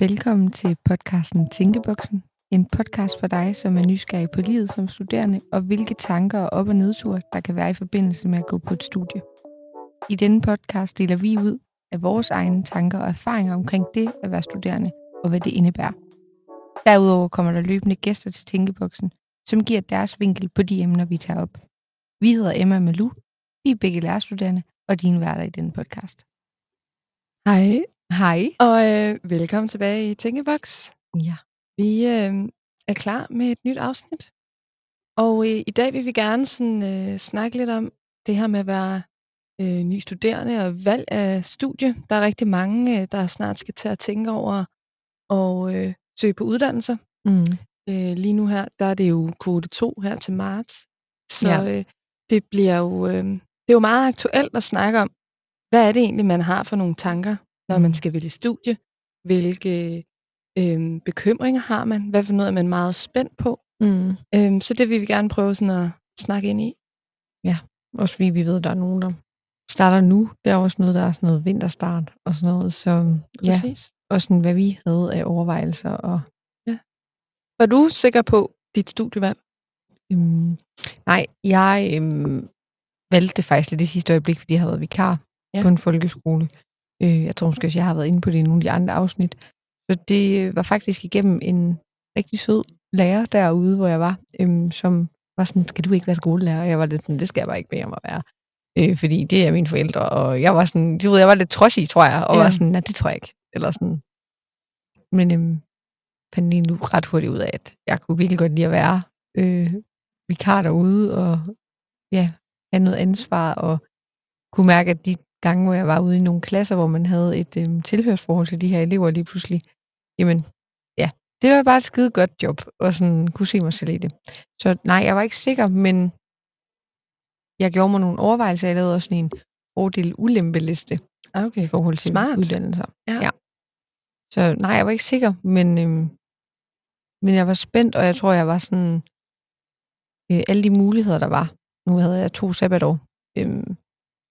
Velkommen til podcasten Tænkeboksen. En podcast for dig, som er nysgerrig på livet som studerende, og hvilke tanker og op- og nedture, der kan være i forbindelse med at gå på et studie. I denne podcast deler vi ud af vores egne tanker og erfaringer omkring det at være studerende, og hvad det indebærer. Derudover kommer der løbende gæster til Tænkeboksen, som giver deres vinkel på de emner, vi tager op. Vi hedder Emma Malou, vi er begge lærerstuderende, og din værter i denne podcast. Hej, Hej. og øh, velkommen tilbage i Tænkeboks. Ja. Vi øh, er klar med et nyt afsnit. Og øh, i dag vil vi gerne sådan, øh, snakke lidt om det her med at være øh, ny studerende og valg af studie. Der er rigtig mange, øh, der snart skal til at tænke over og øh, søge på uddannelser. Mm. Øh, lige nu her, der er det jo kvote 2 her til marts. Så Ja. øh, det bliver jo, øh, det er jo meget aktuelt at snakke om, hvad er det egentlig, man har for nogle tanker, når man Mm. skal vælge studie? Hvilke øh, bekymringer har man? Hvad for noget er man meget spændt på? Mm. Øh, så det vil vi gerne prøve sådan at snakke ind i. Også fordi vi ved, at der er nogen, der starter nu. Der er også noget, der er sådan noget vinterstart og sådan noget. Så ja, Præcis. og sådan, hvad vi havde af overvejelser. Og, Var du sikker på dit studievalg? øhm, nej, jeg øhm, valgte det faktisk lidt i sidste øjeblik, fordi jeg havde været vikar Ja. på en folkeskole. Øh, jeg tror måske også, jeg har været inde på det i nogle af de andre afsnit. Så det øh, var faktisk igennem en rigtig sød lærer derude, hvor jeg var, øhm, som var sådan, skal du ikke være skolelærer? Og jeg var lidt sådan, det skal jeg bare ikke bede om at være. Øh, fordi det er mine forældre, og jeg var sådan, du ved, jeg var lidt trodsig, tror jeg, og ja. var sådan, nej, det tror jeg ikke. Eller sådan. Men øhm, fandt lige nu ret hurtigt ud af, at jeg kunne virkelig godt lide at være øh, vikar derude, og ja, have noget ansvar, og kunne mærke, at de gange, hvor jeg var ude i nogle klasser, hvor man havde et øhm, tilhørsforhold til de her elever lige pludselig, jamen, ja, det var bare et skide godt job, og sådan kunne se mig selv i det. Så nej, jeg var ikke sikker, men jeg gjorde mig nogle overvejelser, jeg lavede også sådan en fordel-ulempe-liste Ah, Okay. i forhold til Smart. uddannelser. Ja. ja. Så nej, jeg var ikke sikker, men, øhm, men jeg var spændt, og jeg tror, jeg var sådan, øh, alle de muligheder, der var. Nu havde jeg to sabbatår, øhm,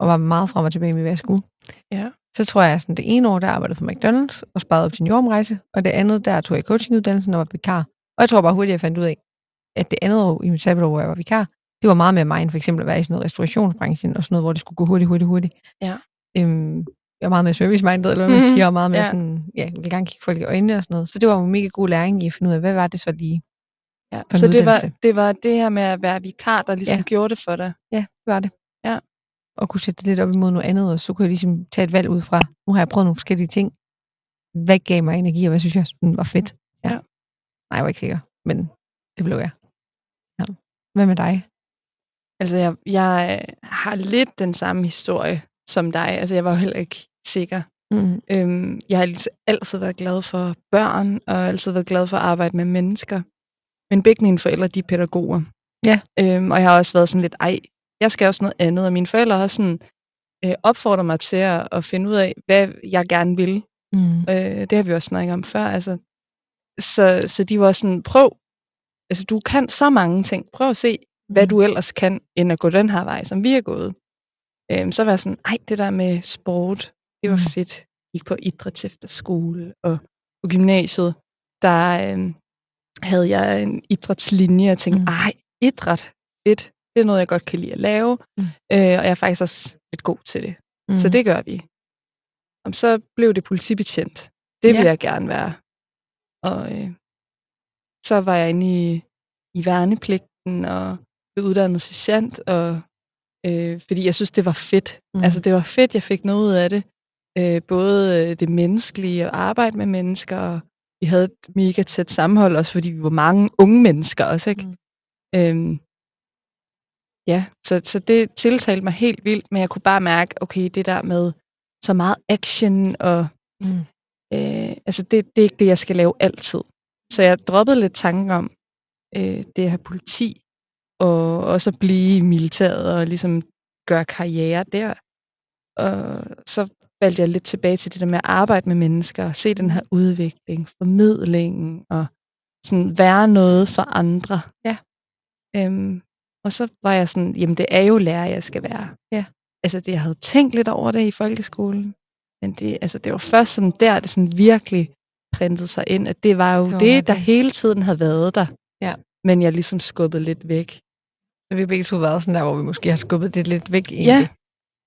og var meget frem og tilbage med, hvad jeg skulle. Ja. Så tror jeg, sådan det ene år, der arbejdede på McDonald's og sparede op til en jordomrejse, og det andet, der tog jeg coachinguddannelsen og var vikar. Og jeg tror bare hurtigt, jeg fandt ud af, at det andet år i mit sabbatår, hvor jeg var vikar, det var meget mere mig, end for eksempel at være i sådan noget restaurationsbranchen og sådan noget, hvor det skulle gå hurtigt, hurtigt, hurtigt. Ja. Øhm, jeg var meget mere service-minded, eller hvad man Mhm. siger, og meget mere Ja. sådan, ja, jeg ville gerne kigge folk i øjnene og sådan noget. Så det var jo en mega god læring i at finde ud af, hvad var det så lige Ja. for Så det var, det var det her med at være vikar, der ligesom Ja. gjorde det for dig. Ja, det var det. Og kunne sætte det lidt op imod noget andet, og så kunne jeg ligesom tage et valg ud fra, nu har jeg prøvet nogle forskellige ting. Hvad gav mig energi, og hvad synes jeg sådan var fedt? Ja. Ja. Nej, jeg var ikke sikker, men det blev jeg. Ja. Hvad med dig? Altså, jeg, jeg øh, har lidt den samme historie som dig. Altså, jeg var jo heller ikke sikker. Mm. Øhm, jeg har ligesom altid været glad for børn, og altid været glad for at arbejde med mennesker. Men begge mine forældre, de er pædagoger. Ja. Øhm, og jeg har også været sådan lidt, ej, jeg skal også noget andet. Og mine forældre har sådan, øh, opfordret mig til at, at finde ud af, hvad jeg gerne vil. Mm. Øh, det har vi også snakket om før. Altså. Så, så de var sådan, prøv, altså du kan så mange ting. Prøv at se, hvad Mm. du ellers kan, end at gå den her vej, som vi er gået. Øhm, så var jeg sådan, ej, det der med sport, det var Mm. fedt. Gik på idræts efter skole, og på gymnasiet, der øhm, havde jeg en idrætslinje, og tænkte, Mm. ej, idræt, fedt. Det er noget, jeg godt kan lide at lave, Mm. øh, og jeg er faktisk også lidt god til det. Mm. Så det gør vi. Og så blev det politibetjent. Det Ja. vil jeg gerne være. Og øh, så var jeg inde i, i værnepligten og blev uddannet sergeant, og, øh, fordi jeg synes, det var fedt. Mm. Mm. Altså, det var fedt, jeg fik noget ud af det. Øh, både øh, det menneskelige og arbejde med mennesker, og vi havde et mega tæt sammenhold, også fordi vi var mange unge mennesker også, ikke? Mm. Øhm, ja, så, så det tiltalte mig helt vildt, men jeg kunne bare mærke, okay, det der med så meget action, og Mm. øh, altså det, det er ikke det, jeg skal lave altid. Så jeg droppede lidt tanken om øh, det at have politi, og også at blive i militæret og ligesom gøre karriere der. Og så faldt jeg lidt tilbage til det der med at arbejde med mennesker, og se den her udvikling, formidlingen, og sådan være noget for andre. Ja. Øhm, og så var jeg sådan, jamen det er jo lærer, jeg skal være. Ja. Altså det, jeg havde tænkt lidt over det i folkeskolen, men det, altså, det var først sådan der, det sådan virkelig printede sig ind, at det var jo Det var det, der det. hele tiden havde været der. Ja. Men jeg ligesom skubbede lidt væk. Så vi har begge to været sådan der, hvor vi måske har skubbet det lidt væk egentlig. Ja.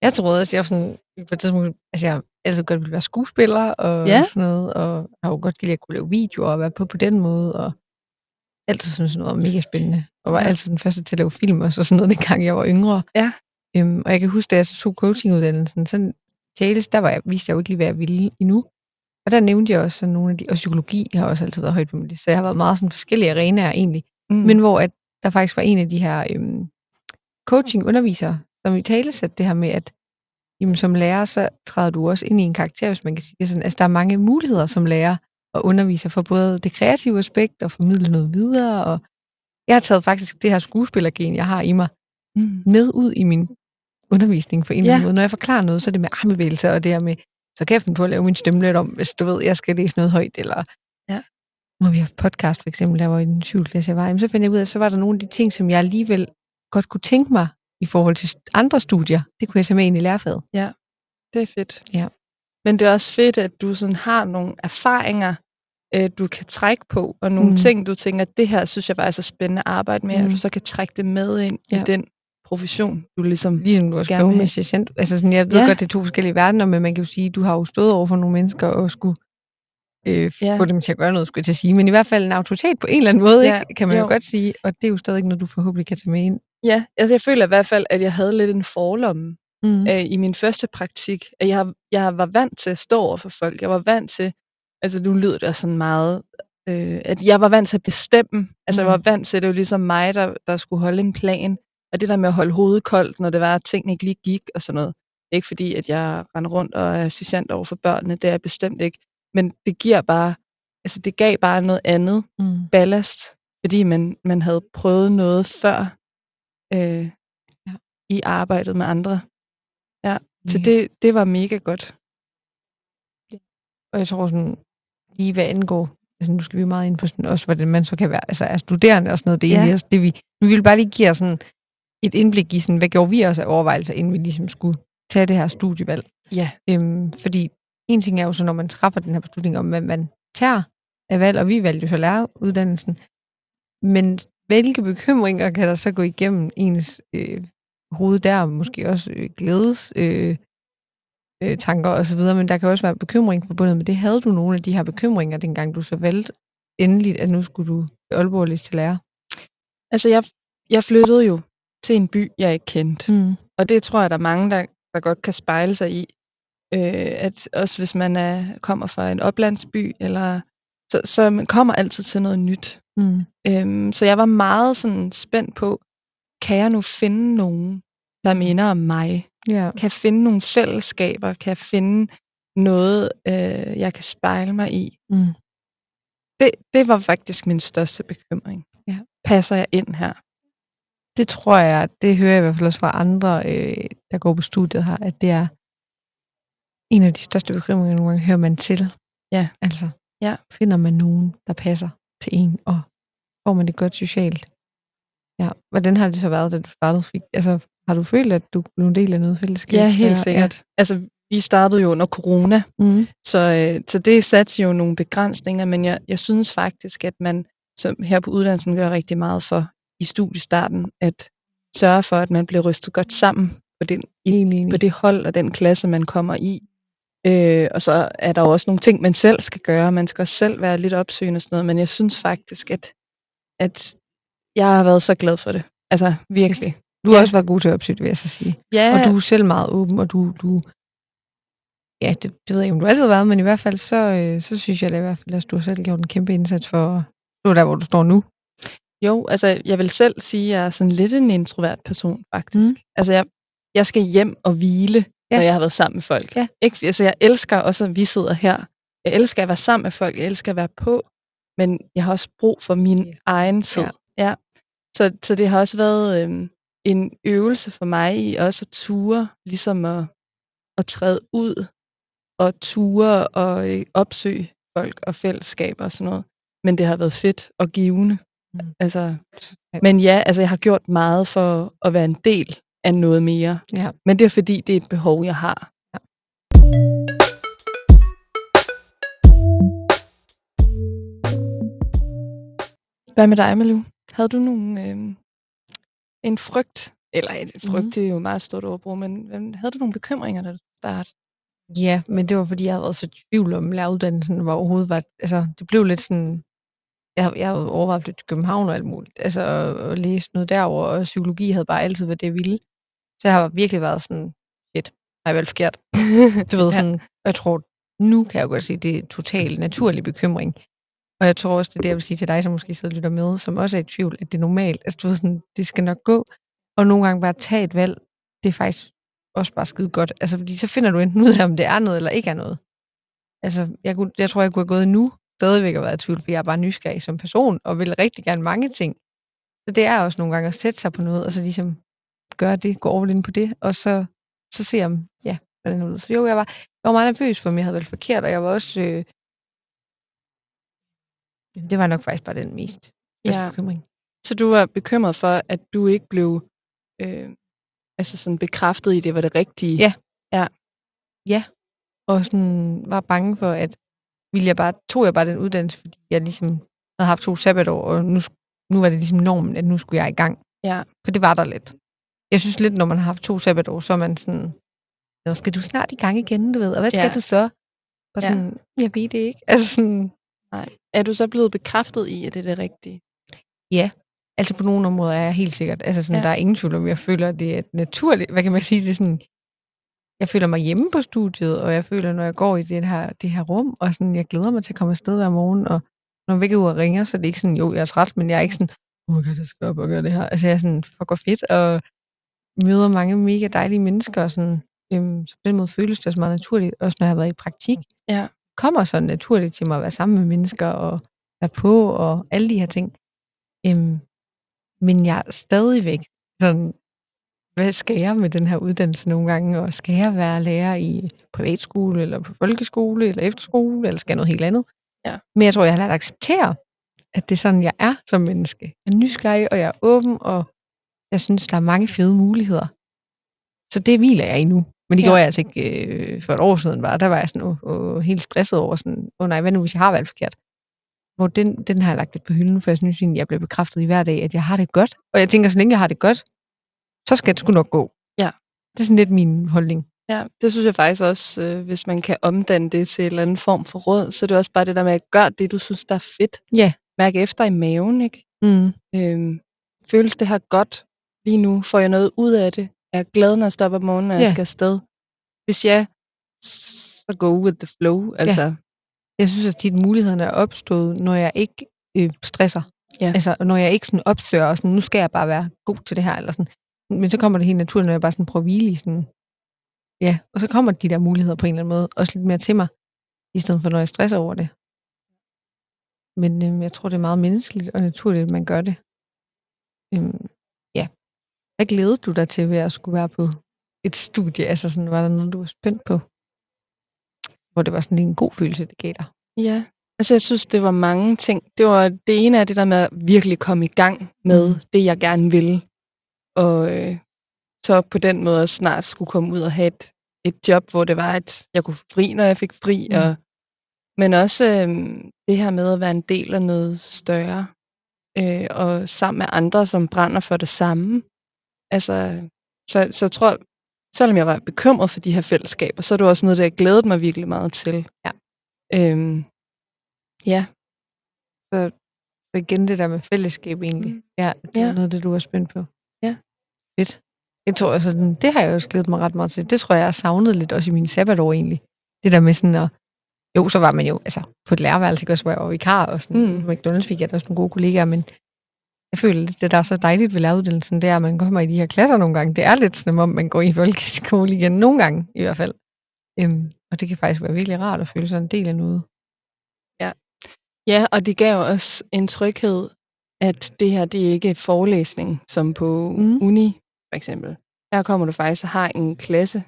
Jeg troede også, jeg var sådan, på et tidspunkt, altså jeg altid godt ville være skuespiller og Ja. sådan noget, og jeg har jo godt lide at kunne lave videoer og være på på den måde, og altid synes sådan noget var mega spændende, og var Ja. altid den første til at lave film og så sådan noget, dengang jeg var yngre. Ja. Øhm, og jeg kan huske, da jeg så tog coachinguddannelsen, sådan tales, der var jeg, vidste jeg jo ikke lige, hvad jeg ville endnu. Og der nævnte jeg også sådan nogle af de, og psykologi har også altid været højt på min liste, så jeg har været meget sådan forskellige arenaer egentlig. Mm. Men hvor at der faktisk var en af de her øhm, coaching-undervisere, som i tale satte det her med, at jamen, som lærer, så træder du også ind i en karakter, hvis man kan sige det sådan. Altså, der er mange muligheder som lærer og underviser for både det kreative aspekt og formidle noget videre. Og jeg har taget faktisk det her skuespillergen, jeg har i mig, mm. med ud i min undervisning på en eller anden Ja. måde. Når jeg forklarer noget, så er det med armbevægelser og det her med, så kan jeg finde på at lave min stemme lidt om, hvis du ved, jeg skal læse noget højt, eller Ja. når vi har podcast for eksempel, der var i den 7. klasse, jeg var, jamen, så fandt jeg ud af, så var der nogle af de ting, som jeg alligevel godt kunne tænke mig i forhold til andre studier. Det kunne jeg tage med ind i lærerfaget. Det er fedt. Ja. Men det er også fedt, at du sådan har nogle erfaringer, øh, du kan trække på, og nogle Mm. mm. ting, du tænker, det her synes jeg bare er spændende at arbejde med, mm. Mm. at du så kan trække det med ind ja. I den profession, du ligesom... Ligesom du gjorde vil med sergeant. Altså sådan, jeg ved Ja. godt, det er to forskellige verdener, men man kan jo sige, du har jo stået over for nogle mennesker og skulle øh, Ja. få dem til at gøre noget, skulle jeg til at sige. Men i hvert fald en autoritet på en eller anden måde, Ja, ikke? kan man jo. jo. godt sige. Og det er jo stadig noget, du forhåbentlig kan tage med ind. Ja, altså jeg føler i hvert fald, at jeg havde lidt en forlomme Mm. øh, i min første praktik, at jeg, jeg var vant til at stå over for folk. Jeg var vant til, altså nu lyder det sådan meget, øh, at jeg var vant til at bestemme. Altså jeg var Mm. vant til, at det var ligesom mig, der, der skulle holde en plan. Og det der med at holde hovedet koldt, når det var, at tingene ikke lige gik og sådan noget. Det er ikke fordi, at jeg render rundt og er assistent over for børnene. Det er jeg bestemt ikke. Men det giver bare, altså det gav bare noget andet Mm. ballast, fordi man, man havde prøvet noget før øh, Ja. i arbejdet med andre. Ja, så Mega. det, det var mega godt. Og jeg tror sådan, lige hvad angår, altså nu skal vi jo meget ind på sådan også, hvordan man så kan være, altså er studerende og sådan noget, det er Ja. også det, vi, nu vil bare lige give sådan et indblik i sådan, hvad gjorde vi også af overvejelser, inden vi ligesom skulle tage det her studievalg. Ja. Øhm, fordi en ting er jo så, når man træffer den her beslutning om, hvad man tager af valg, og vi valgte jo så læreruddannelsen, men hvilke bekymringer kan der så gå igennem ens øh, hoved der, måske også øh, glædes øh, øh, tanker og så videre, men der kan også være bekymring forbundet med det. Havde du nogle af de her bekymringer, dengang du så valgte endeligt, at nu skulle du til Aalborg læse til lærer? Altså jeg, jeg flyttede jo til en by, jeg ikke kendte. Mm. Og det tror jeg, der er mange, der, der godt kan spejle sig i. Øh, at også hvis man er, kommer fra en oplandsby, eller, så, så man kommer altid til noget nyt. Mm. Øhm, så jeg var meget sådan spændt på, kan jeg nu finde nogen, der minder om mig? Ja. Kan jeg finde nogle fællesskaber? Kan jeg finde noget, øh, jeg kan spejle mig i? Mm. Det, det var faktisk min største bekymring. Ja. Passer jeg ind her? Det tror jeg, det hører jeg i hvert fald også fra andre, øh, der går på studiet her, at det er en af de største bekymringer, nogle gange hører man til. Ja. Altså, Ja. finder man nogen, der passer til en, og får man det godt socialt. Ja. Hvordan har det så været, da du startede? Fik, altså, har du følt, at du blev en del af noget fællesskab? Ja, helt sikkert. Altså, vi startede jo under corona, Ja. Mm. så, øh, så det satte jo nogle begrænsninger, men jeg, jeg synes faktisk, at man som her på uddannelsen gør rigtig meget for i studiestarten, at sørge for, at man bliver rystet godt sammen på, den, i, på det hold og den klasse, man kommer i. Øh, og så er der jo også nogle ting, man selv skal gøre. Man skal også selv være lidt opsøgende og sådan noget, men jeg synes faktisk, at, at jeg har været så glad for det. Altså, virkelig. Du har også været god til at opsøge det, vil jeg så sige. Ja, Og du er selv meget åben, og du, du ja, det, det ved jeg ikke, om du altid har været, men i hvert fald, så, øh, så synes jeg da i hvert fald, at du har selv gjort en kæmpe indsats for at stå der, hvor du står nu. Jo, altså jeg vil selv sige, at jeg er sådan lidt en introvert person, faktisk. Mm. Altså jeg, jeg skal hjem og hvile, Ja. ja. når jeg har været sammen med folk. Ja. Ikke, altså jeg elsker også, at vi sidder her. Jeg elsker at være sammen med folk, jeg elsker at være på, men jeg har også brug for min Yes. egen tid. Ja. Ja. Så, så det har også været øh, en øvelse for mig i også at ture, ligesom at, at træde ud og ture og øh, opsøge folk og fællesskaber og sådan noget. Men det har været fedt og givende. Mm. Altså, men ja, altså jeg har gjort meget for at være en del af noget mere. Ja. Men det er fordi, det er et behov, jeg har. Ja. Hvad med dig, Malou? Havde du nogen, øh, en frygt, eller en frygt, Mhm. det er jo et meget stort ordbrug, men havde du nogle bekymringer, da du startede? Ja, men det var fordi, jeg havde været så tvivl om læreruddannelsen, hvor overhovedet var, altså det blev lidt sådan, jeg, jeg havde overvejet at flytte til København og alt muligt, altså at, læse noget derover og psykologi havde bare altid været det, jeg ville. Så jeg har virkelig været sådan, shit, har jeg valgt forkert? Du ved Ja. sådan, og jeg tror, nu kan jeg godt sige, det er totalt naturlig bekymring. Og jeg tror også, det er det, jeg vil sige til dig, som måske sidder og lytter med, som også er i tvivl, at det er normalt. Altså du ved sådan, det skal nok gå. Og nogle gange bare tage et valg, det er faktisk også bare skide godt. Altså fordi så finder du enten ud af, om det er noget eller ikke er noget. Altså jeg, kunne, jeg tror, jeg kunne have gået nu stadigvæk og været i tvivl, for jeg er bare nysgerrig som person, og vil rigtig gerne mange ting. Så det er også nogle gange at sætte sig på noget, og så ligesom gøre det, gå all in på det, og så, så se om, ja, hvordan det ud. Så jo, jeg var, jeg var meget nervøs for, om jeg havde valgt forkert, og jeg var også, øh, jamen, det var nok faktisk bare den mest Ja. bekymring. Så du var bekymret for, at du ikke blev øh, altså sådan bekræftet i, det var det rigtige? Ja. Og sådan var bange for, at ville jeg bare, tog jeg bare den uddannelse, fordi jeg ligesom havde haft to sabbatår, og nu, nu var det ligesom normen, at nu skulle jeg i gang. Ja. For det var der lidt. Jeg synes lidt, når man har haft to sabbatår, så er man sådan, Nå, skal du snart i gang igen, du ved, og hvad skal Ja. du så? Og Ja. sådan, jeg ved det ikke. Altså sådan, Nej. Er du så blevet bekræftet i, at det er det rigtige? altså på nogle områder er jeg helt sikkert, altså sådan, Ja. ja. der er ingen tvivl om, jeg føler, at det er naturligt, hvad kan man sige, det er sådan, jeg føler mig hjemme på studiet, og jeg føler, når jeg går i det her, det her rum, og sådan, jeg glæder mig til at komme afsted hver morgen, og når væk ud og ringer, så er det ikke sådan, jo, jeg er træt, men jeg er ikke sådan, oh my god, jeg skal op og gøre det her. Altså jeg er sådan, fuck hvor fedt, og møder mange mega dejlige mennesker, og sådan, øhm, så på den måde føles det så meget naturligt, også når jeg har været i praktik. Ja. Kommer så naturligt til mig at være sammen med mennesker, og være på, og alle de her ting. Øhm, men jeg er stadigvæk sådan, hvad skal jeg med den her uddannelse nogle gange, og skal jeg være lærer i privatskole, eller på folkeskole, eller efterskole, eller skal jeg noget helt andet? Ja. Men jeg tror, jeg har lært at acceptere, at det er sådan, jeg er som menneske. Jeg er nysgerrig, og jeg er åben, og jeg synes, der er mange fede muligheder. Så det hviler jeg i nu. Men det Ja. gjorde jeg altså ikke øh, for et år siden bare. Der var jeg sådan åh, åh, helt stresset over sådan, åh oh, nej, hvad nu hvis jeg har valgt forkert? Hvor den, den har jeg lagt lidt på hylden, for jeg synes egentlig, jeg bliver bekræftet i hver dag, at jeg har det godt. Og jeg tænker, så længe jeg har det godt, så skal det sgu nok gå. Ja. Det er sådan lidt min holdning. Ja, det synes jeg faktisk også, øh, hvis man kan omdanne det til en eller anden form for råd, så er det også bare det der med at gøre det, du synes, der er fedt. Ja. Mærke efter i maven, ikke? Mm. Øhm, føles det her godt lige nu? Får jeg noget ud af det? Er jeg glad, når jeg stopper om morgenen, når Ja. jeg skal afsted? Hvis ja, så go with the flow. Altså, Jeg synes, at tit mulighederne er opstået, når jeg ikke øh, stresser. Ja. Altså, når jeg ikke sådan opsøger, og sådan, nu skal jeg bare være god til det her. Eller sådan. Men så kommer det helt naturligt, når jeg bare sådan prøver at hvile i sådan, ja, og så kommer de der muligheder på en eller anden måde, også lidt mere til mig, i stedet for når jeg stresser over det. Men øh, jeg tror, det er meget menneskeligt og naturligt, at man gør det. Øhm, ja. Hvad glædede du dig til ved at skulle være på et studie? Altså sådan, var der noget, du var spændt på? Hvor det var sådan en god følelse, det gav dig? Ja, altså jeg synes, det var mange ting. Det var det ene af det der med at virkelig komme i gang med Mm. det, jeg gerne ville. Og øh, så på den måde snart skulle komme ud og have et, et job, hvor det var, at jeg kunne få fri, når jeg fik fri. Mm. Og, men også øh, det her med at være en del af noget større. Øh, og sammen med andre, som brænder for det samme. Altså, så, så jeg tror, selvom jeg var bekymret for de her fællesskaber, så er det også noget, der glædede mig virkelig meget til. Ja. Øhm, ja, Så igen det der med fællesskab egentlig. Mm. Ja, det er Ja. noget, det du var spændt på. Ja. Fedt. Jeg tror, altså, det har jeg også glædet mig ret meget til. Det tror jeg, jeg har savnet lidt også i mine sabbatår egentlig. Det der med sådan at, jo, så var man jo altså, på et lærerværelse, ikke også, hvor jeg var vikar, og sådan, mm. McDonald's fik jeg da også nogle gode kollegaer, men jeg føler det der er så dejligt ved læreruddannelsen, det er, at man kommer i de her klasser nogle gange. Det er lidt som om, man går i folkeskole igen, nogle gange i hvert fald. Øhm, og det kan faktisk være virkelig rart at føle sig en del af noget. ja, og det gav også en tryghed, at det her, det er ikke forelæsning, som på Mm. mm. uni, for eksempel. Her kommer du faktisk og har en klasse,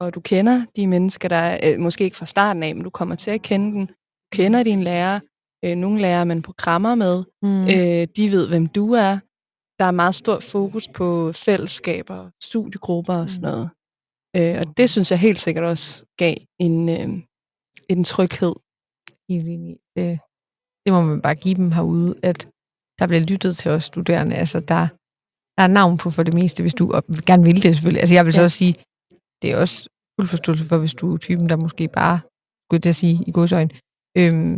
og du kender de mennesker, der er, øh, måske ikke fra starten af, men du kommer til at kende dem. Du kender din lærer. Øh, nogle lærer man programmer med. Mm. Øh, de ved, hvem du er. Der er meget stor fokus på fællesskaber, studiegrupper og sådan Mm. noget. Øh, og det synes jeg helt sikkert også gav en, øh, en tryghed. Helt enig. Det, det må man bare give dem herude, at der bliver lyttet til os studerende. Altså, der, der er navn på for det meste, hvis du og gerne vil det selvfølgelig. Altså, jeg vil så Ja. også sige, det er også fuld forståelse for, hvis du er typen, der måske bare, skulle jeg sige, i godsøjne, øhm,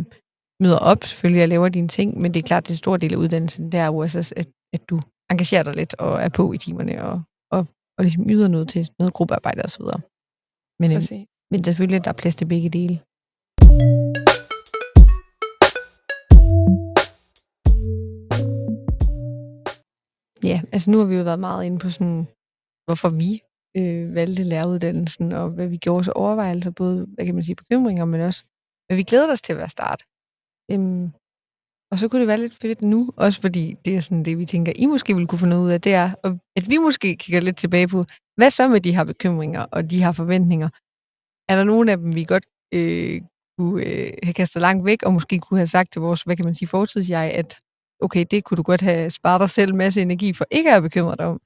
møder op selvfølgelig og laver dine ting, men det er klart, det er en stor del af uddannelsen, det er jo også, at, at du engagerer dig lidt og er på i timerne og, og, og ligesom yder noget til noget gruppearbejde og så videre. Men, øhm, men selvfølgelig, at der er plads til begge dele. Ja, altså nu har vi jo været meget inde på sådan, hvorfor vi øh, valgte læreruddannelsen, og hvad vi gjorde os overvejelser, både, hvad kan man sige, bekymringer, men også, hvad vi glæder os til at være start. Øhm, og så kunne det være lidt fedt nu, også fordi det er sådan det, vi tænker, I måske ville kunne få noget ud af, det er, at vi måske kigger lidt tilbage på, hvad så med de her bekymringer og de her forventninger? Er der nogen af dem, vi godt øh, kunne øh, have kastet langt væk, og måske kunne have sagt til vores, hvad kan man sige, fortidsjeg, at okay, det kunne du godt have sparet dig selv en masse energi for ikke at bekymre bekymret dig om.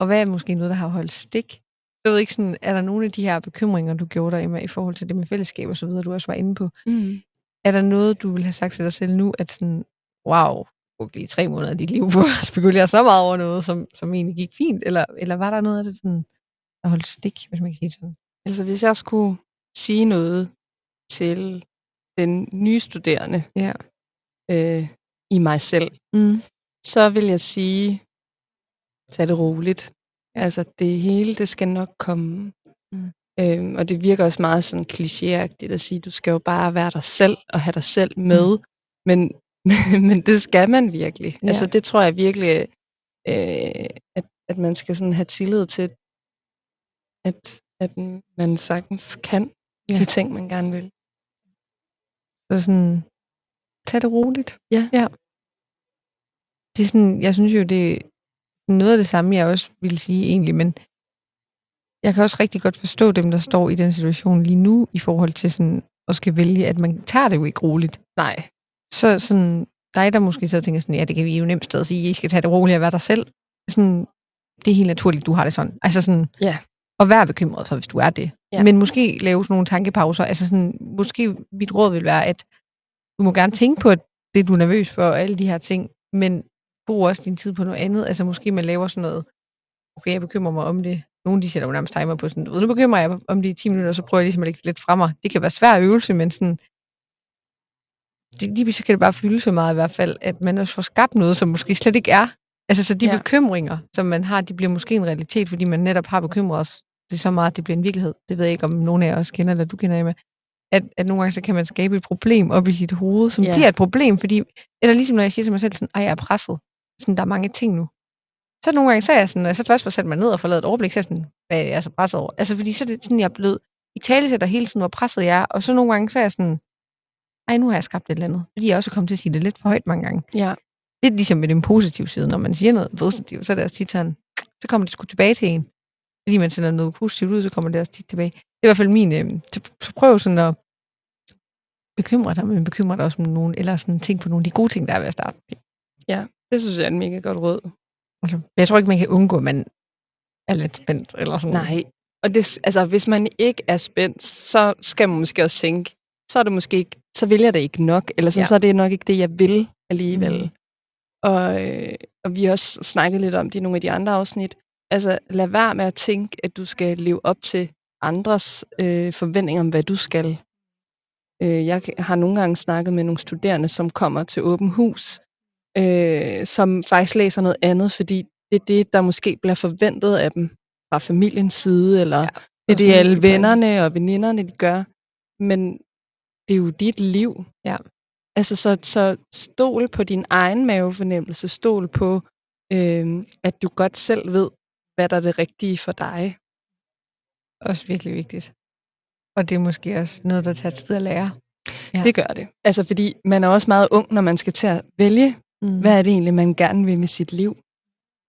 Og hvad er måske noget, der har holdt stik? Jeg ved ikke, sådan, er der nogle af de her bekymringer, du gjorde dig Emma, i forhold til det med fællesskab og så videre, du også var inde på? Mm. Er der noget, du vil have sagt til dig selv nu, at sådan, wow, brugte lige tre måneder af dit liv på at spekulere så meget over noget, som, som egentlig gik fint? Eller, eller var der noget af det, sådan, der holdt stik, hvis man kan sige sådan? Altså hvis jeg skulle sige noget til den nye studerende Ja. øh, i mig selv, Mm. så vil jeg sige, tag det roligt. Altså det hele, det skal nok komme. Mm. Øhm, og det virker også meget sådan klichéagtigt at sige, du skal jo bare være dig selv og have dig selv med. Mm. Men, men det skal man virkelig. Ja. Altså det tror jeg virkelig, øh, at, at man skal sådan have tillid til, at, at man sagtens kan Ja. de ting, man gerne vil. Så sådan, tag det roligt. Ja. ja. Det er sådan, jeg synes jo, det er noget af det samme, jeg også ville sige egentlig, men jeg kan også rigtig godt forstå dem, der står i den situation lige nu, i forhold til sådan, at skal vælge, at man tager det jo ikke roligt. Nej. Så sådan, dig, der måske så tænker sådan, ja, det kan vi jo nemt stadig sige, I skal tage det roligt og være dig selv. Sådan, det er helt naturligt, du har det sådan. Altså sådan, Ja. og vær bekymret for, hvis du er det. Ja. Men måske lave sådan nogle tankepauser. Altså sådan, måske mit råd vil være, at du må gerne tænke på at det, du er nervøs for, og alle de her ting, men brug også din tid på noget andet. Altså måske man laver sådan noget, okay, jeg bekymrer mig om det. Nogle de sætter jo nærmest timer på sådan, nu bekymrer jeg om det i 10 minutter, så prøver jeg ligesom at lægge lidt fra mig. Det kan være svær øvelse, men sådan, det, lige så kan det bare fylde så meget i hvert fald, at man også får skabt noget, som måske slet ikke er. Altså så de Ja. bekymringer, som man har, de bliver måske en realitet, fordi man netop har bekymret os. Det er så meget, at det bliver en virkelighed. Det ved jeg ikke, om nogen af også kender, eller du kender med. At, at nogle gange så kan man skabe et problem op i sit hoved, som Ja. bliver et problem, fordi, eller ligesom når jeg siger til mig selv sådan, ej, jeg er presset. Sådan, der er mange ting nu. Så nogle gange så er jeg sådan, når jeg så først får sat mig ned og får lavet et overblik, så er jeg sådan, hvad er jeg så presset over? Altså fordi så er det sådan, jeg er blevet i talesætter hele tiden, hvor presset jeg er, og så nogle gange så er jeg sådan, ej, nu har jeg skabt et eller andet. Fordi jeg også er kommet til at sige det lidt for højt mange gange. Ja. Lidt ligesom med den positive side, når man siger noget positivt, så er det også tit sådan, så kommer det sgu tilbage til en. Fordi man sender noget positivt ud, så kommer det også tit tilbage. Det er i hvert fald min, øh, så, prøv sådan at bekymre dig, men bekymre dig også om nogen, eller sådan tænk på nogle af de gode ting, der er ved at starte. Det synes jeg er en mega godt råd. Altså, jeg tror ikke, man kan undgå, at man er lidt spændt, eller sådan Nej. Og det, altså, hvis man ikke er spændt, så skal man måske også tænke, så er det måske ikke, så vil jeg det ikke nok, eller så, ja. Så er det nok ikke det, jeg vil alligevel. Mm. Og, øh, og vi har også snakket lidt om det i nogle af de andre afsnit. Altså, lad være med at tænke, at du skal leve op til andres øh, forventninger om, hvad du skal. Øh, jeg har nogle gange snakket med nogle studerende, som kommer til åben hus, øh, som faktisk læser noget andet, fordi det er det, der måske bliver forventet af dem fra familiens side, eller ja, det er det, alle vennerne og veninderne, de gør. Men det er jo dit liv. Ja. Altså, så, så stol på din egen mavefornemmelse. Stol på, øh, at du godt selv ved, hvad der er det rigtige for dig. Også virkelig vigtigt. Og det er måske også noget, der tager tid at lære. Ja. Det gør det. Altså, fordi man er også meget ung, når man skal til at vælge, Mm. hvad er det egentlig, man gerne vil med sit liv.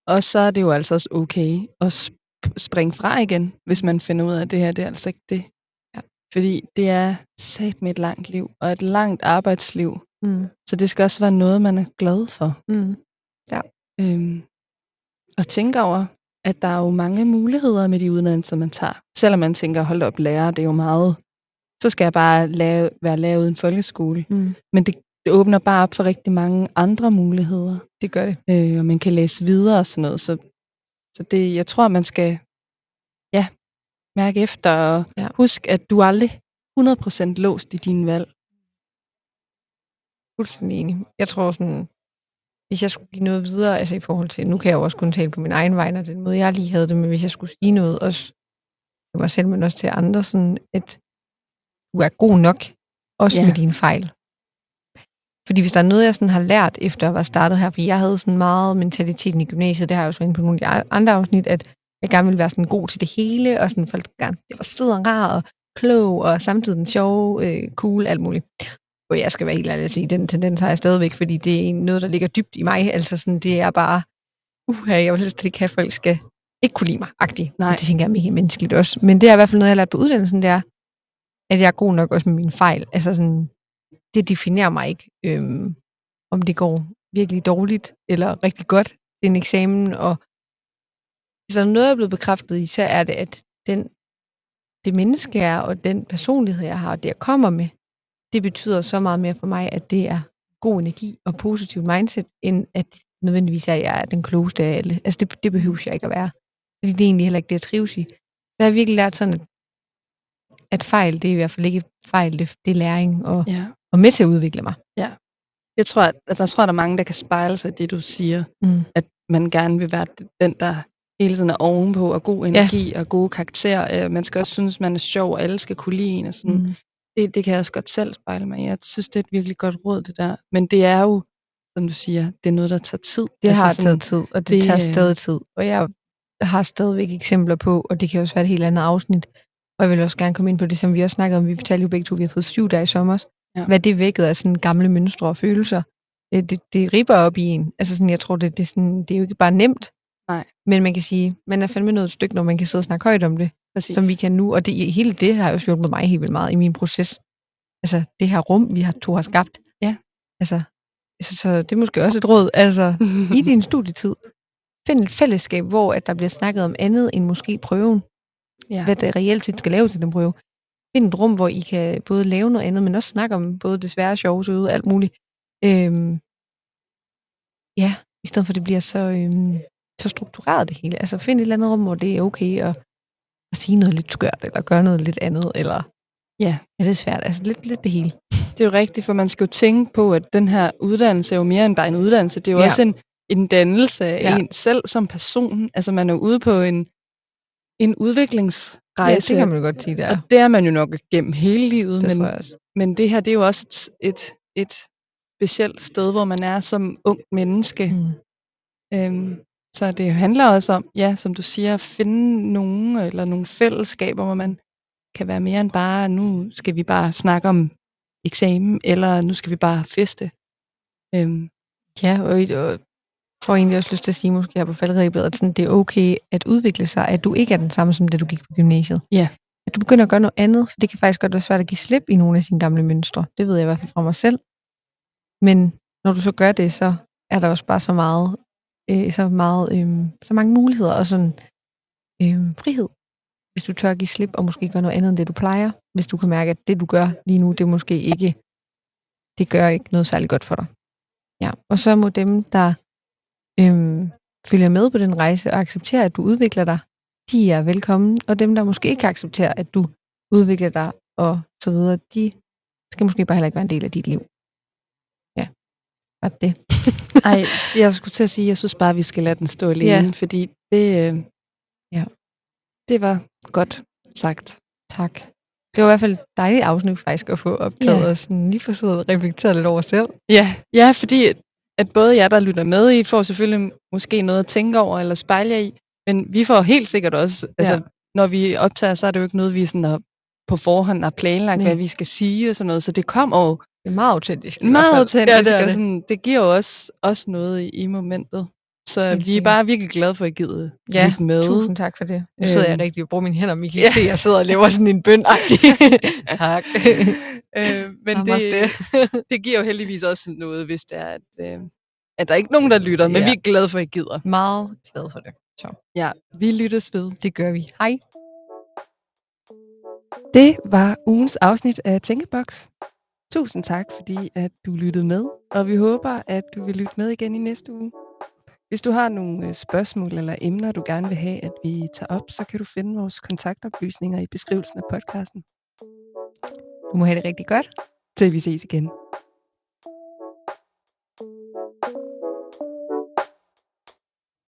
Og så er det jo altså også okay at sp- springe fra igen, hvis man finder ud af, at det her det er altså ikke det. Ja. Fordi det er sat med et langt liv, og et langt arbejdsliv. Mm. Så det skal også være noget, man er glad for. Mm. Øhm, og tænke over, at der er jo mange muligheder med de uddannelser, man tager. Selvom man tænker, hold op, lærer, det er jo meget. Så skal jeg bare lave, være lavet i en folkeskole. Mm. Men det, det åbner bare op for rigtig mange andre muligheder. Det gør det. Øh, og man kan læse videre og sådan noget. Så, så det, jeg tror, man skal ja, mærke efter og Ja. husk, at du aldrig 100% låst i dine valg. Fuldstændig enig. Jeg tror sådan, hvis jeg skulle give noget videre, altså i forhold til, nu kan jeg jo også kun tale på min egen vej, og den måde, jeg lige havde det, men hvis jeg skulle sige noget, også til mig selv, men også til andre, sådan, at du er god nok, også Ja. med dine fejl. Fordi hvis der er noget, jeg sådan har lært, efter at være startet her, for jeg havde sådan meget mentaliteten i gymnasiet, det har jeg jo så inde på nogle af de andre afsnit, at jeg gerne ville være sådan god til det hele, og sådan folk gerne, det var sød og rar og klog, og samtidig den sjove, øh, cool, alt muligt. Og jeg skal være helt ærlig at sige, den tendens har jeg stadigvæk, fordi det er noget, der ligger dybt i mig. Altså sådan, det er bare, uh, jeg vil helst ikke have, at folk skal ikke kunne lide mig, agtigt. Nej. Det tænker jeg er mega menneskeligt også. Men det er i hvert fald noget, jeg har lært på uddannelsen, det er, at jeg er god nok også med mine fejl. Altså sådan, det definerer mig ikke, øhm, om det går virkelig dårligt eller rigtig godt til en eksamen. Og hvis der er noget, jeg er blevet bekræftet i, så er det, at den, det menneske jeg er, og den personlighed, jeg har, og det, jeg kommer med, det betyder så meget mere for mig, at det er god energi og positiv mindset, end at nødvendigvis er, at jeg er den klogeste af alle. Altså det, det behøver jeg ikke at være. Fordi det er egentlig heller ikke det, jeg trives i. Så jeg har virkelig lært sådan, at, at fejl, det er i hvert fald ikke fejl, det, det er læring og, Ja. og med til at udvikle mig. Jeg tror, at, altså, jeg tror, at der er mange, der kan spejle sig i det, du siger. Mm. At man gerne vil være den, der hele tiden er ovenpå, og god energi ja. og gode karakterer. Øh, Man skal også synes, man er sjov, og alle skal kunne lide en. Og sådan. Mm. Det, det kan jeg også godt selv spejle mig i. Jeg synes, det er et virkelig godt råd, det der. Men det er jo, som du siger, det er noget, der tager tid. Det altså har sådan, taget tid, og det, det, det tager øh, stadig tid. Og jeg har stadigvæk eksempler på, og det kan også være et helt andet afsnit, og jeg vil også gerne komme ind på det, som vi også snakkede om. Vi fortalte jo begge to, at vi har fået syv dage i sommer. Ja. Hvad det vækkede af sådan gamle mønstre og følelser. Øh, Det, det ripper op i en. Altså sådan, jeg tror, det, det, er sådan, det er jo ikke bare nemt. Nej. Men man kan sige, man er fandme nået et stykke, når man kan sidde og snakke højt om det, Præcis. som vi kan nu. Og det, hele det har jo hjulpet mig helt vildt meget i min proces. Altså det her rum, vi har to har skabt. Ja. Altså, så, så det er måske også et råd. Altså, i din studietid, find et fællesskab, hvor at der bliver snakket om andet end måske prøven. Ja. Hvad der reelt set skal lave til den prøve. Find et rum, hvor I kan både lave noget andet, men også snakke om både det svære, sjove, søde, alt muligt. Øhm, ja, i stedet for at det bliver så, øhm, så struktureret det hele. Altså find et eller andet rum, hvor det er okay at, at sige noget lidt skørt, eller gøre noget lidt andet, eller Ja. ja, det er svært. Altså lidt, lidt det hele. Det er jo rigtigt, for man skal jo tænke på, at den her uddannelse er jo mere end bare en uddannelse. Det er jo Ja. også en, en dannelse af Ja. ja. en selv som person. Altså man er jo ude på en, en udviklingsrejse. Ja, det kan man jo godt sige, der. Og det er man jo nok gennem hele livet. det men, men det her, det er jo også et, et, et specielt sted, hvor man er som ung menneske. Mm. Øhm, så det handler også om, ja, som du siger, at finde nogen eller nogle fællesskaber, hvor man kan være mere end bare, nu skal vi bare snakke om eksamen, eller nu skal vi bare feste. Øhm, Ja, og, og får egentlig også lyst til at sige, måske her på faldrebet, at sådan, det er okay at udvikle sig, at du ikke er den samme, som da du gik på gymnasiet. Ja. At du begynder at gøre noget andet, for det kan faktisk godt være svært at give slip i nogle af sine gamle mønstre. Det ved jeg i hvert fald fra mig selv. Men når du så gør det, så er der også bare så meget, øh, så meget, øh, så mange muligheder og sådan øh, frihed. Hvis du tør at give slip og måske gøre noget andet end det, du plejer. Hvis du kan mærke, at det, du gør lige nu, det måske ikke, det gør ikke noget særligt godt for dig. Ja, og så må dem, der øhm, følger med på den rejse og accepterer, at du udvikler dig, de er velkommen. Og dem, der måske ikke accepterer, at du udvikler dig og så videre, de skal måske bare heller ikke være en del af dit liv. Ja, bare det. ej, jeg skulle til at sige, at jeg synes bare, at vi skal lade den stå alene, Ja. fordi det, øh, Ja. det var godt sagt. Tak. Det var i hvert fald et dejligt afsnit faktisk at få optaget Ja. og sådan lige få siddet og reflekteret lidt over selv. Ja, ja fordi at, både jer, der lytter med, I får selvfølgelig måske noget at tænke over eller spejle jer i, men vi får helt sikkert også, altså når vi optager, så er det jo ikke noget, vi sådan har, på forhånd har planlagt, Nej. hvad vi skal sige og sådan noget, så det kommer jo Det er meget autentisk. meget autentisk, Ja, det er og det. sådan, det giver jo også, også noget i, i momentet. Så Helt vi er bare virkelig glade for, at I gider Ja, lytte med. Tusind tak for det. Nu sidder jeg Øhm. rigtig og bruger mine hænder, men I kan Ja. se, at jeg sidder og laver sådan en bøn Tak. øh, men Namaste. det, det giver jo heldigvis også noget, hvis det er, at, øh, at der er ikke nogen, der lytter, men Ja. vi er glade for, at I gider. Meget glad for det. Så Ja, vi lyttes ved. det gør vi. Hej. Det var ugens afsnit af Tænkeboks. Tusind tak, fordi at du lyttede med, og vi håber, at du vil lytte med igen i næste uge. Hvis du har nogle øh, spørgsmål eller emner, du gerne vil have, at vi tager op, så kan du finde vores kontaktoplysninger i beskrivelsen af podcasten. Du må have det rigtig godt. Til vi ses igen.